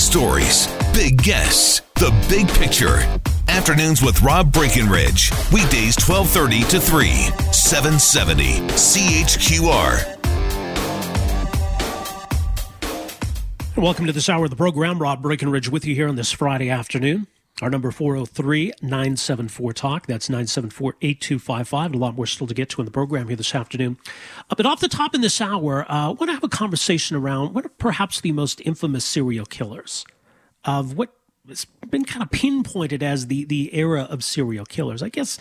stories, big guests, the big picture. Afternoons with Rob Breckenridge. Weekdays 1230 to 3, 770 CHQR. Welcome to this hour of the program. Rob Breckenridge with you here on this Friday afternoon. Our number 403-974-TALK. That's 974-8255. A lot more still to get to in the program here this afternoon. Uh, but off the top in this hour, uh, I want to have a conversation around what are perhaps the most infamous serial killers of what has been kind of pinpointed as the, the era of serial killers. I guess,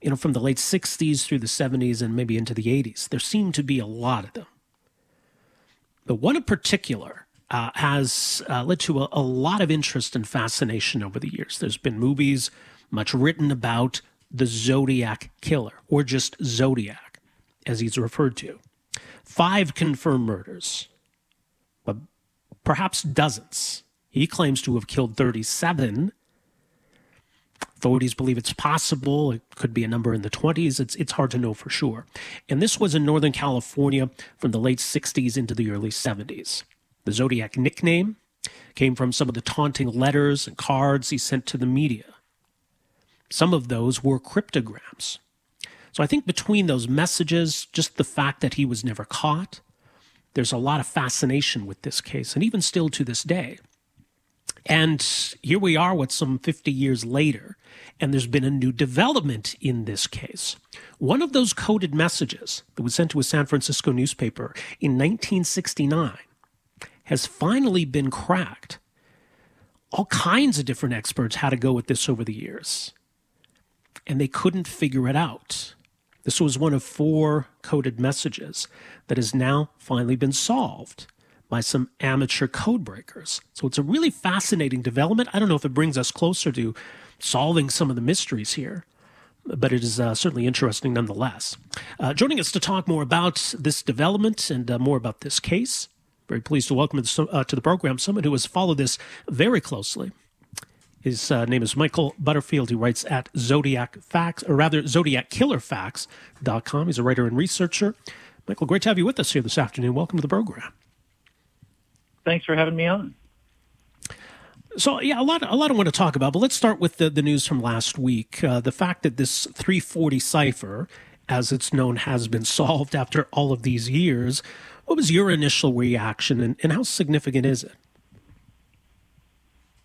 you know, from the late 60s through the 70s and maybe into the 80s. There seem to be a lot of them. But one in particular uh, has uh, led to a, a, lot of interest and fascination over the years. There's been movies, much written about the Zodiac Killer, or just Zodiac, as he's referred to. Five confirmed murders, but perhaps dozens. He claims to have killed 37. Authorities believe it's possible. It could be a number in the 20s. It's, it's hard to know for sure. And this was in Northern California from the late 60s into the early 70s. The Zodiac nickname came from some of the taunting letters and cards he sent to the media. Some of those were cryptograms. So I think between those messages, just the fact that he was never caught, there's a lot of fascination with this case, and even still to this day. And here we are, what, some 50 years later, and there's been a new development in this case. One of those coded messages that was sent to a San Francisco newspaper in 1969 has finally been cracked. All kinds of different experts had to go with this over the years, and they couldn't figure it out. This was one of four coded messages that has now finally been solved by some amateur code breakers. So it's a really fascinating development. I don't know if it brings us closer to solving some of the mysteries here, but it is uh, certainly interesting nonetheless. Uh, joining us to talk more about this development and uh, more about this case very pleased to welcome uh, to the program someone who has followed this very closely. His uh, name is Michael Butterfield. He writes at Zodiac Facts, or rather, ZodiacKillerFacts.com. He's a writer and researcher. Michael, great to have you with us here this afternoon. Welcome to the program. Thanks for having me on. So yeah, a lot, a lot I want to talk about, but let's start with the, the news from last week. Uh, the fact that this 340 cipher, as it's known, has been solved after all of these years. What was your initial reaction and, and how significant is it?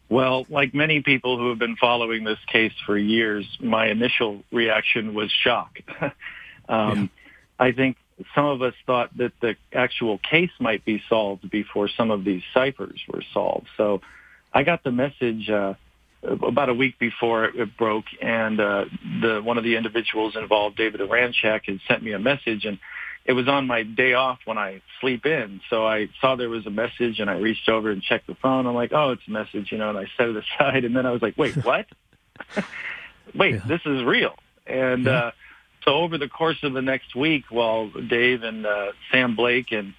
Well, like many people who have been following this case for years, my initial reaction was shock. um, yeah. I think some of us thought that the actual case might be solved before some of these ciphers were solved. So I got the message uh, about a week before it, broke, and uh, the one of the individuals involved, David Oranchak, had sent me a message, and it was on my day off when I sleep in. So I saw there was a message and I reached over and checked the phone. I'm like, oh, it's a message, you know, and I set it aside. And then I was like, wait, what? wait, yeah. this is real. And, yeah. uh, so over the course of the next week, while Dave and, uh, Sam Blake and,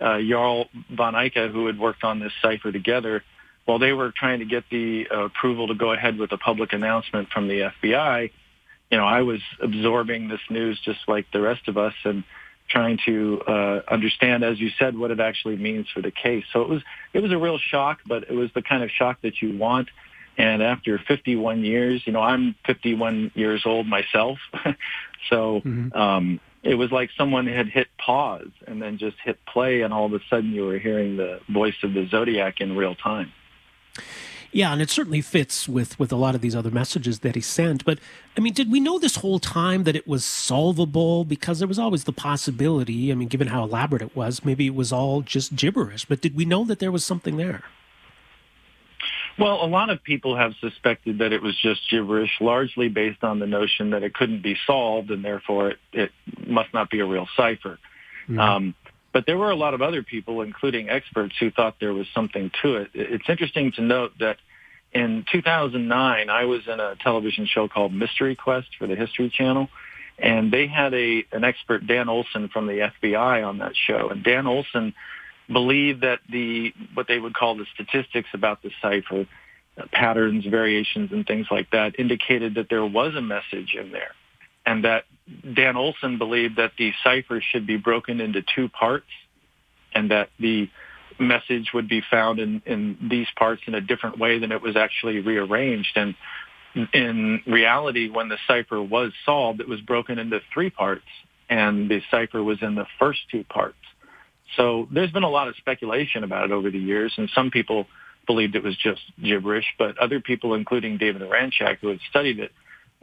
uh, Jarl von Eycke, who had worked on this cipher together, while they were trying to get the uh, approval to go ahead with a public announcement from the FBI, you know, I was absorbing this news just like the rest of us. And, trying to uh, understand, as you said, what it actually means for the case. So it was it was a real shock, but it was the kind of shock that you want. And after 51 years, you know, I'm 51 years old myself, so mm-hmm. um, it was like someone had hit pause and then just hit play, and all of a sudden you were hearing the voice of the zodiac in real time. Yeah, and it certainly fits with with a lot of these other messages that he sent. But I mean, did we know this whole time that it was solvable? Because there was always the possibility. I mean, given how elaborate it was, maybe it was all just gibberish. But did we know that there was something there? Well, a lot of people have suspected that it was just gibberish, largely based on the notion that it couldn't be solved, and therefore it, it must not be a real cipher. Mm-hmm. Um, but there were a lot of other people, including experts, who thought there was something to it. It's interesting to note that in 2009, I was in a television show called Mystery Quest for the History Channel, and they had a an expert, Dan Olson from the FBI, on that show. And Dan Olson believed that the what they would call the statistics about the cipher, uh, patterns, variations, and things like that, indicated that there was a message in there and that Dan Olson believed that the cipher should be broken into two parts and that the message would be found in, in these parts in a different way than it was actually rearranged. And in reality, when the cipher was solved, it was broken into three parts, and the cipher was in the first two parts. So there's been a lot of speculation about it over the years, and some people believed it was just gibberish, but other people, including David Oranchak, who had studied it,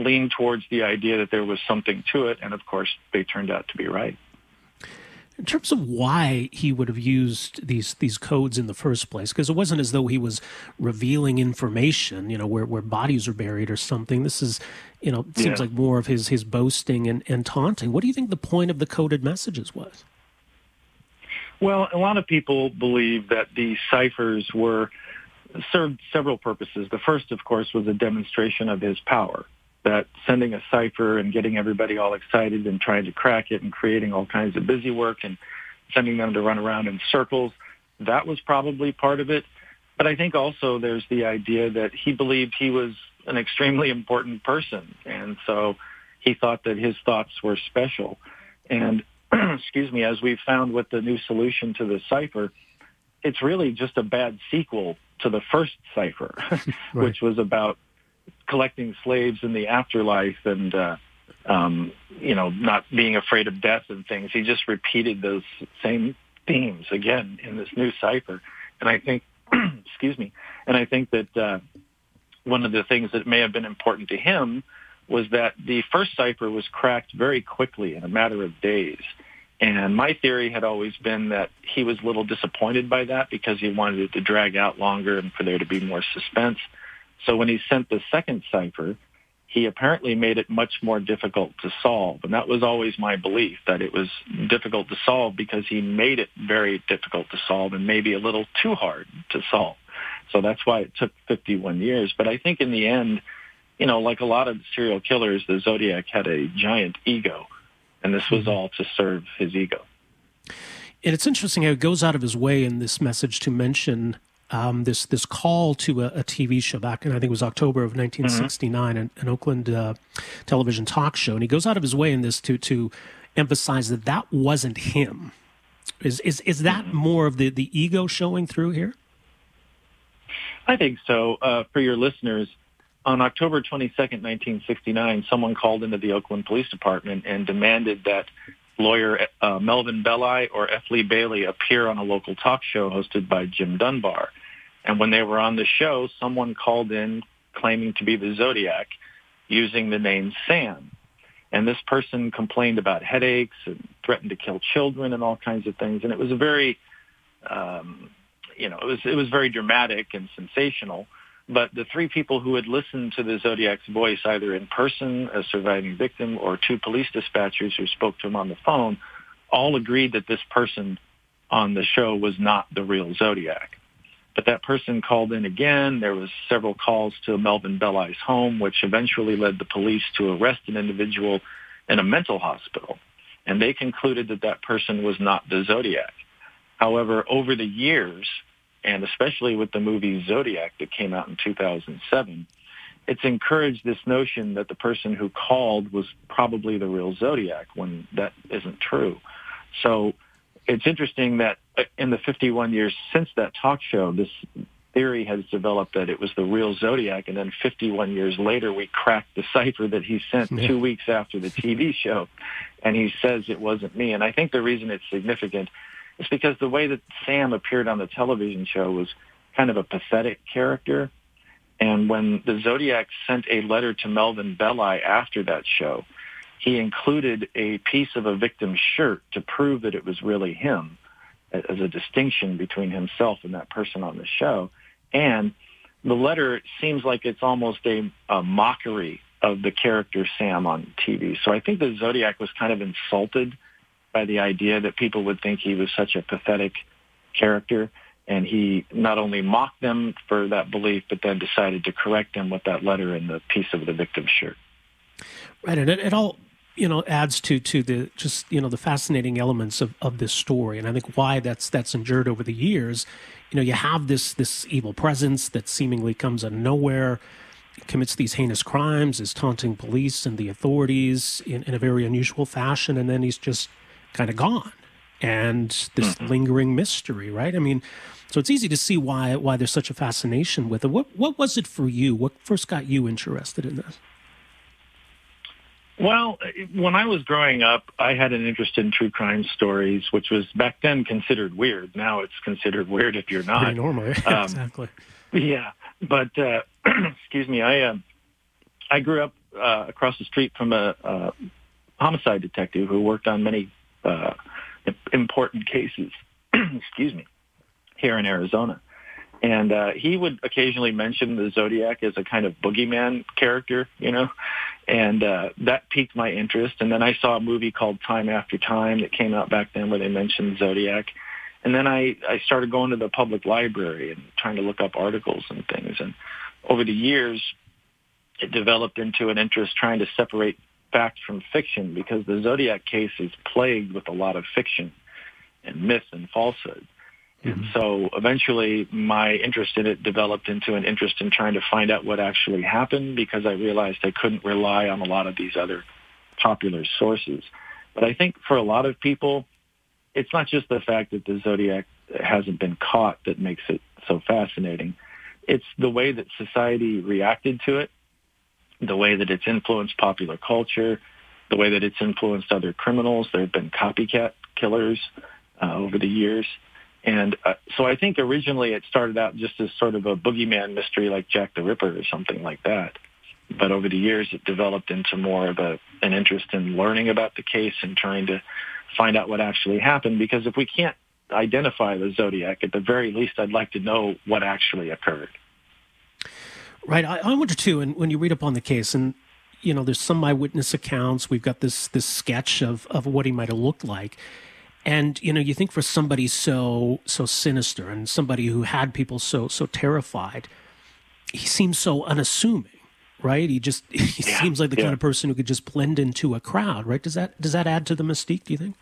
leaned towards the idea that there was something to it, and of course, they turned out to be right. In terms of why he would have used these these codes in the first place, because it wasn't as though he was revealing information, you know, where, where bodies are buried or something. This is, you know, seems yeah. like more of his his boasting and, and taunting. What do you think the point of the coded messages was? Well, a lot of people believe that the ciphers were served several purposes. The first, of course, was a demonstration of his power that sending a cipher and getting everybody all excited and trying to crack it and creating all kinds of busy work and sending them to run around in circles, that was probably part of it. But I think also there's the idea that he believed he was an extremely important person. And so he thought that his thoughts were special. And excuse me, as we've found with the new solution to the cipher, it's really just a bad sequel to the first cipher, right. which was about collecting slaves in the afterlife and uh, um, you know not being afraid of death and things. He just repeated those same themes again in this new cipher, and I think, excuse me, and I think that uh, one of the things that may have been important to him was that the first cipher was cracked very quickly in a matter of days. And my theory had always been that he was a little disappointed by that because he wanted it to drag out longer and for there to be more suspense. So when he sent the second cipher, he apparently made it much more difficult to solve. And that was always my belief, that it was difficult to solve because he made it very difficult to solve and maybe a little too hard to solve. So that's why it took 51 years. But I think in the end, you know, like a lot of serial killers, the Zodiac had a giant ego. And this was mm-hmm. all to serve his ego. And it's interesting how he goes out of his way in this message to mention um, this this call to a, a, TV show back in I think it was October of 1969, mm-hmm. an, an, Oakland uh, television talk show, and he goes out of his way in this to to emphasize that that wasn't him. Is is is that mm-hmm. more of the the ego showing through here? I think so. Uh, for your listeners, on October 22nd, 1969, someone called into the Oakland Police Department and demanded that lawyer uh, Melvin Belli or F. Lee Bailey appear on a local talk show hosted by Jim Dunbar. And when they were on the show, someone called in claiming to be the Zodiac using the name Sam. And this person complained about headaches and threatened to kill children and all kinds of things. And it was a very, um, you know, it was it was very dramatic and sensational. But the three people who had listened to the Zodiac's voice, either in person, a surviving victim, or two police dispatchers who spoke to him on the phone, all agreed that this person on the show was not the real Zodiac. But that person called in again. There was several calls to Melvin Belli's home, which eventually led the police to arrest an individual in a mental hospital. And they concluded that that person was not the Zodiac. However, over the years, and especially with the movie Zodiac that came out in 2007, it's encouraged this notion that the person who called was probably the real Zodiac when that isn't true. So it's interesting that uh, in the 51 years since that talk show, this theory has developed that it was the real Zodiac, and then 51 years later, we cracked the cipher that he sent two weeks after the TV show, and he says it wasn't me. And I think the reason it's significant is because the way that Sam appeared on the television show was kind of a pathetic character. And when the Zodiac sent a letter to Melvin Belli after that show, he included a piece of a victim's shirt to prove that it was really him as a distinction between himself and that person on the show. And the letter seems like it's almost a, a mockery of the character Sam on TV. So I think the Zodiac was kind of insulted by the idea that people would think he was such a pathetic character. And he not only mocked them for that belief, but then decided to correct them with that letter and the piece of the victim's shirt. Right, and it, it all you know adds to to the just you know the fascinating elements of, of this story, and I think why that's that's endured over the years. You know, you have this this evil presence that seemingly comes out of nowhere, commits these heinous crimes, is taunting police and the authorities in, in a very unusual fashion, and then he's just kind of gone. and this mm-hmm. lingering mystery, right? I mean, so it's easy to see why why there's such a fascination with it. What what was it for you? What first got you interested in this? Well, when I was growing up, I had an interest in true crime stories, which was back then considered weird. Now it's considered weird if you're not. Pretty normal, um, exactly. Yeah, but uh, excuse me, I uh, I grew up uh, across the street from a, a homicide detective who worked on many uh, important cases. excuse me, here in Arizona. And uh, he would occasionally mention the Zodiac as a kind of boogeyman character, you know, and uh, that piqued my interest. And then I saw a movie called Time After Time that came out back then where they mentioned Zodiac. And then I, I started going to the public library and trying to look up articles and things. And over the years, it developed into an interest trying to separate fact from fiction because the Zodiac case is plagued with a lot of fiction and myth and falsehood. Mm-hmm. so eventually my interest in it developed into an interest in trying to find out what actually happened because I realized I couldn't rely on a lot of these other popular sources. But I think for a lot of people, it's not just the fact that the Zodiac hasn't been caught that makes it so fascinating. It's the way that society reacted to it, the way that it's influenced popular culture, the way that it's influenced other criminals. There have been copycat killers uh, over the years. And uh, so I think originally it started out just as sort of a boogeyman mystery like Jack the Ripper or something like that. But over the years it developed into more of a, an interest in learning about the case and trying to find out what actually happened. Because if we can't identify the Zodiac, at the very least I'd like to know what actually occurred. Right. I, I wonder too, and when you read up on the case, and you know, there's some eyewitness accounts. We've got this this sketch of of what he might have looked like and you know you think for somebody so so sinister and somebody who had people so so terrified he seems so unassuming right he just he yeah, seems like the yeah. kind of person who could just blend into a crowd right does that does that add to the mystique do you think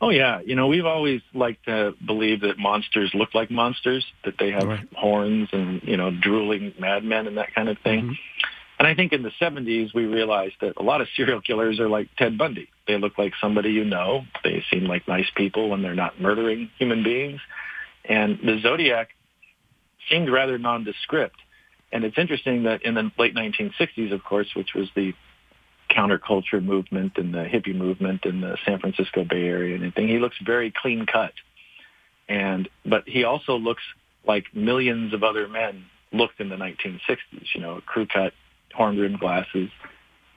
oh yeah you know we've always liked to believe that monsters look like monsters that they have right. horns and you know drooling madmen and that kind of thing mm-hmm. And I think in the 70s, we realized that a lot of serial killers are like Ted Bundy. They look like somebody you know. They seem like nice people when they're not murdering human beings. And the Zodiac seemed rather nondescript. And it's interesting that in the late 1960s, of course, which was the counterculture movement and the hippie movement in the San Francisco Bay Area and everything, he looks very clean cut. And, but he also looks like millions of other men looked in the 1960s, you know, crew cut, horn rimmed glasses.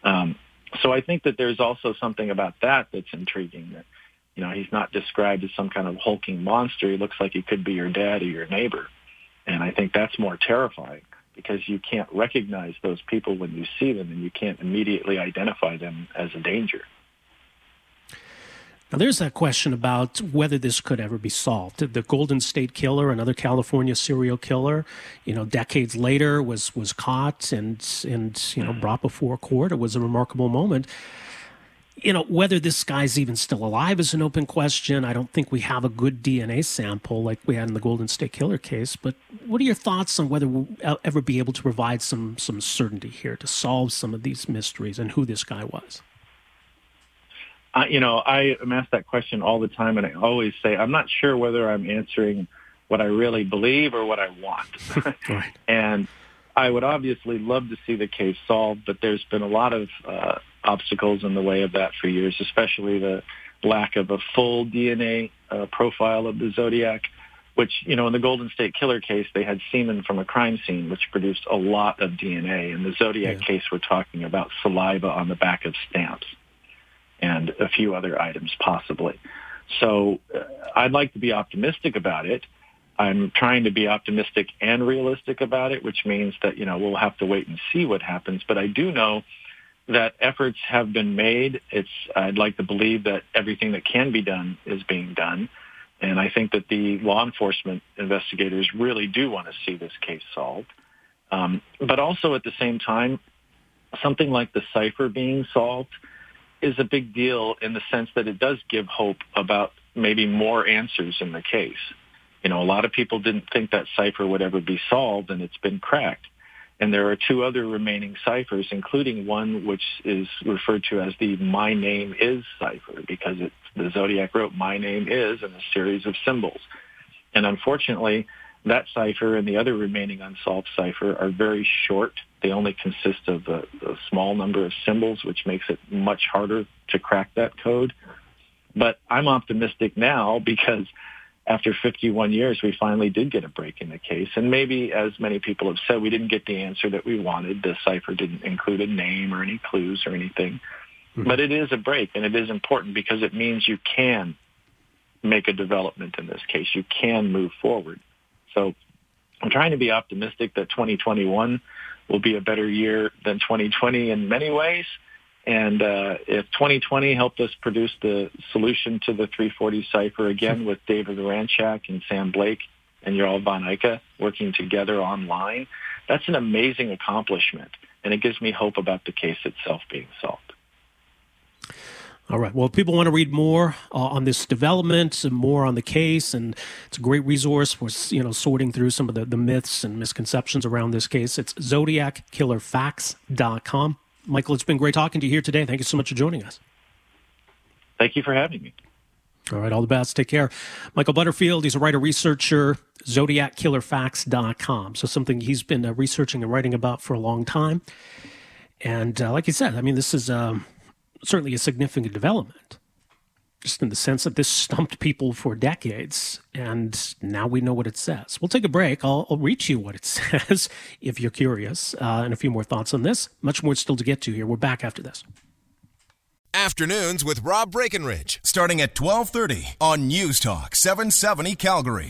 Um, so I think that there's also something about that that's intriguing. That you know he's not described as some kind of hulking monster. He looks like he could be your dad or your neighbor, and I think that's more terrifying because you can't recognize those people when you see them, and you can't immediately identify them as a danger. Now, there's that question about whether this could ever be solved. The Golden State Killer, another California serial killer, you know, decades later was was caught and and you know brought before court. It was a remarkable moment. You know, whether this guy's even still alive is an open question. I don't think we have a good DNA sample like we had in the Golden State Killer case. But what are your thoughts on whether we'll ever be able to provide some some certainty here to solve some of these mysteries and who this guy was? I, you know, I am asked that question all the time, and I always say I'm not sure whether I'm answering what I really believe or what I want. right. And I would obviously love to see the case solved, but there's been a lot of uh, obstacles in the way of that for years, especially the lack of a full DNA uh, profile of the Zodiac, which, you know, in the Golden State Killer case, they had semen from a crime scene, which produced a lot of DNA. In the Zodiac yeah. case, we're talking about saliva on the back of stamps and a few other items possibly. So uh, I'd like to be optimistic about it. I'm trying to be optimistic and realistic about it, which means that, you know, we'll have to wait and see what happens. But I do know that efforts have been made. It's, I'd like to believe that everything that can be done is being done. And I think that the law enforcement investigators really do want to see this case solved. Um, but also at the same time, something like the cipher being solved is a big deal in the sense that it does give hope about maybe more answers in the case. You know, a lot of people didn't think that cipher would ever be solved, and it's been cracked. And there are two other remaining ciphers, including one which is referred to as the My Name Is cipher, because it's the Zodiac wrote, my name is, and a series of symbols. And unfortunately, that cipher and the other remaining unsolved cipher are very short. They only consist of a, a small number of symbols, which makes it much harder to crack that code. But I'm optimistic now because after 51 years, we finally did get a break in the case. And maybe, as many people have said, we didn't get the answer that we wanted. The cipher didn't include a name or any clues or anything. Mm-hmm. But it is a break, and it is important because it means you can make a development in this case. You can move forward. So I'm trying to be optimistic that 2021 will be a better year than 2020 in many ways. And uh, if 2020 helped us produce the solution to the 340 cipher again with David Ranchak and Sam Blake and Jarl von Eycke working together online, that's an amazing accomplishment. And it gives me hope about the case itself being solved. All right. Well, if people want to read more uh, on this development and more on the case, and it's a great resource for you know sorting through some of the, the myths and misconceptions around this case. It's zodiackillerfacts.com. Michael, it's been great talking to you here today. Thank you so much for joining us. Thank you for having me. All right, all the best. Take care. Michael Butterfield, he's a writer researcher, zodiackillerfacts.com. So, something he's been uh, researching and writing about for a long time. And uh, like you said, I mean, this is um, certainly a significant development, just in the sense that this stumped people for decades. And now we know what it says. We'll take a break. I'll, I'll read you what it says if you're curious, uh, and a few more thoughts on this. Much more still to get to here. We're back after this. Afternoons with Rob Breckenridge, starting at 1230 on News Talk 770 Calgary.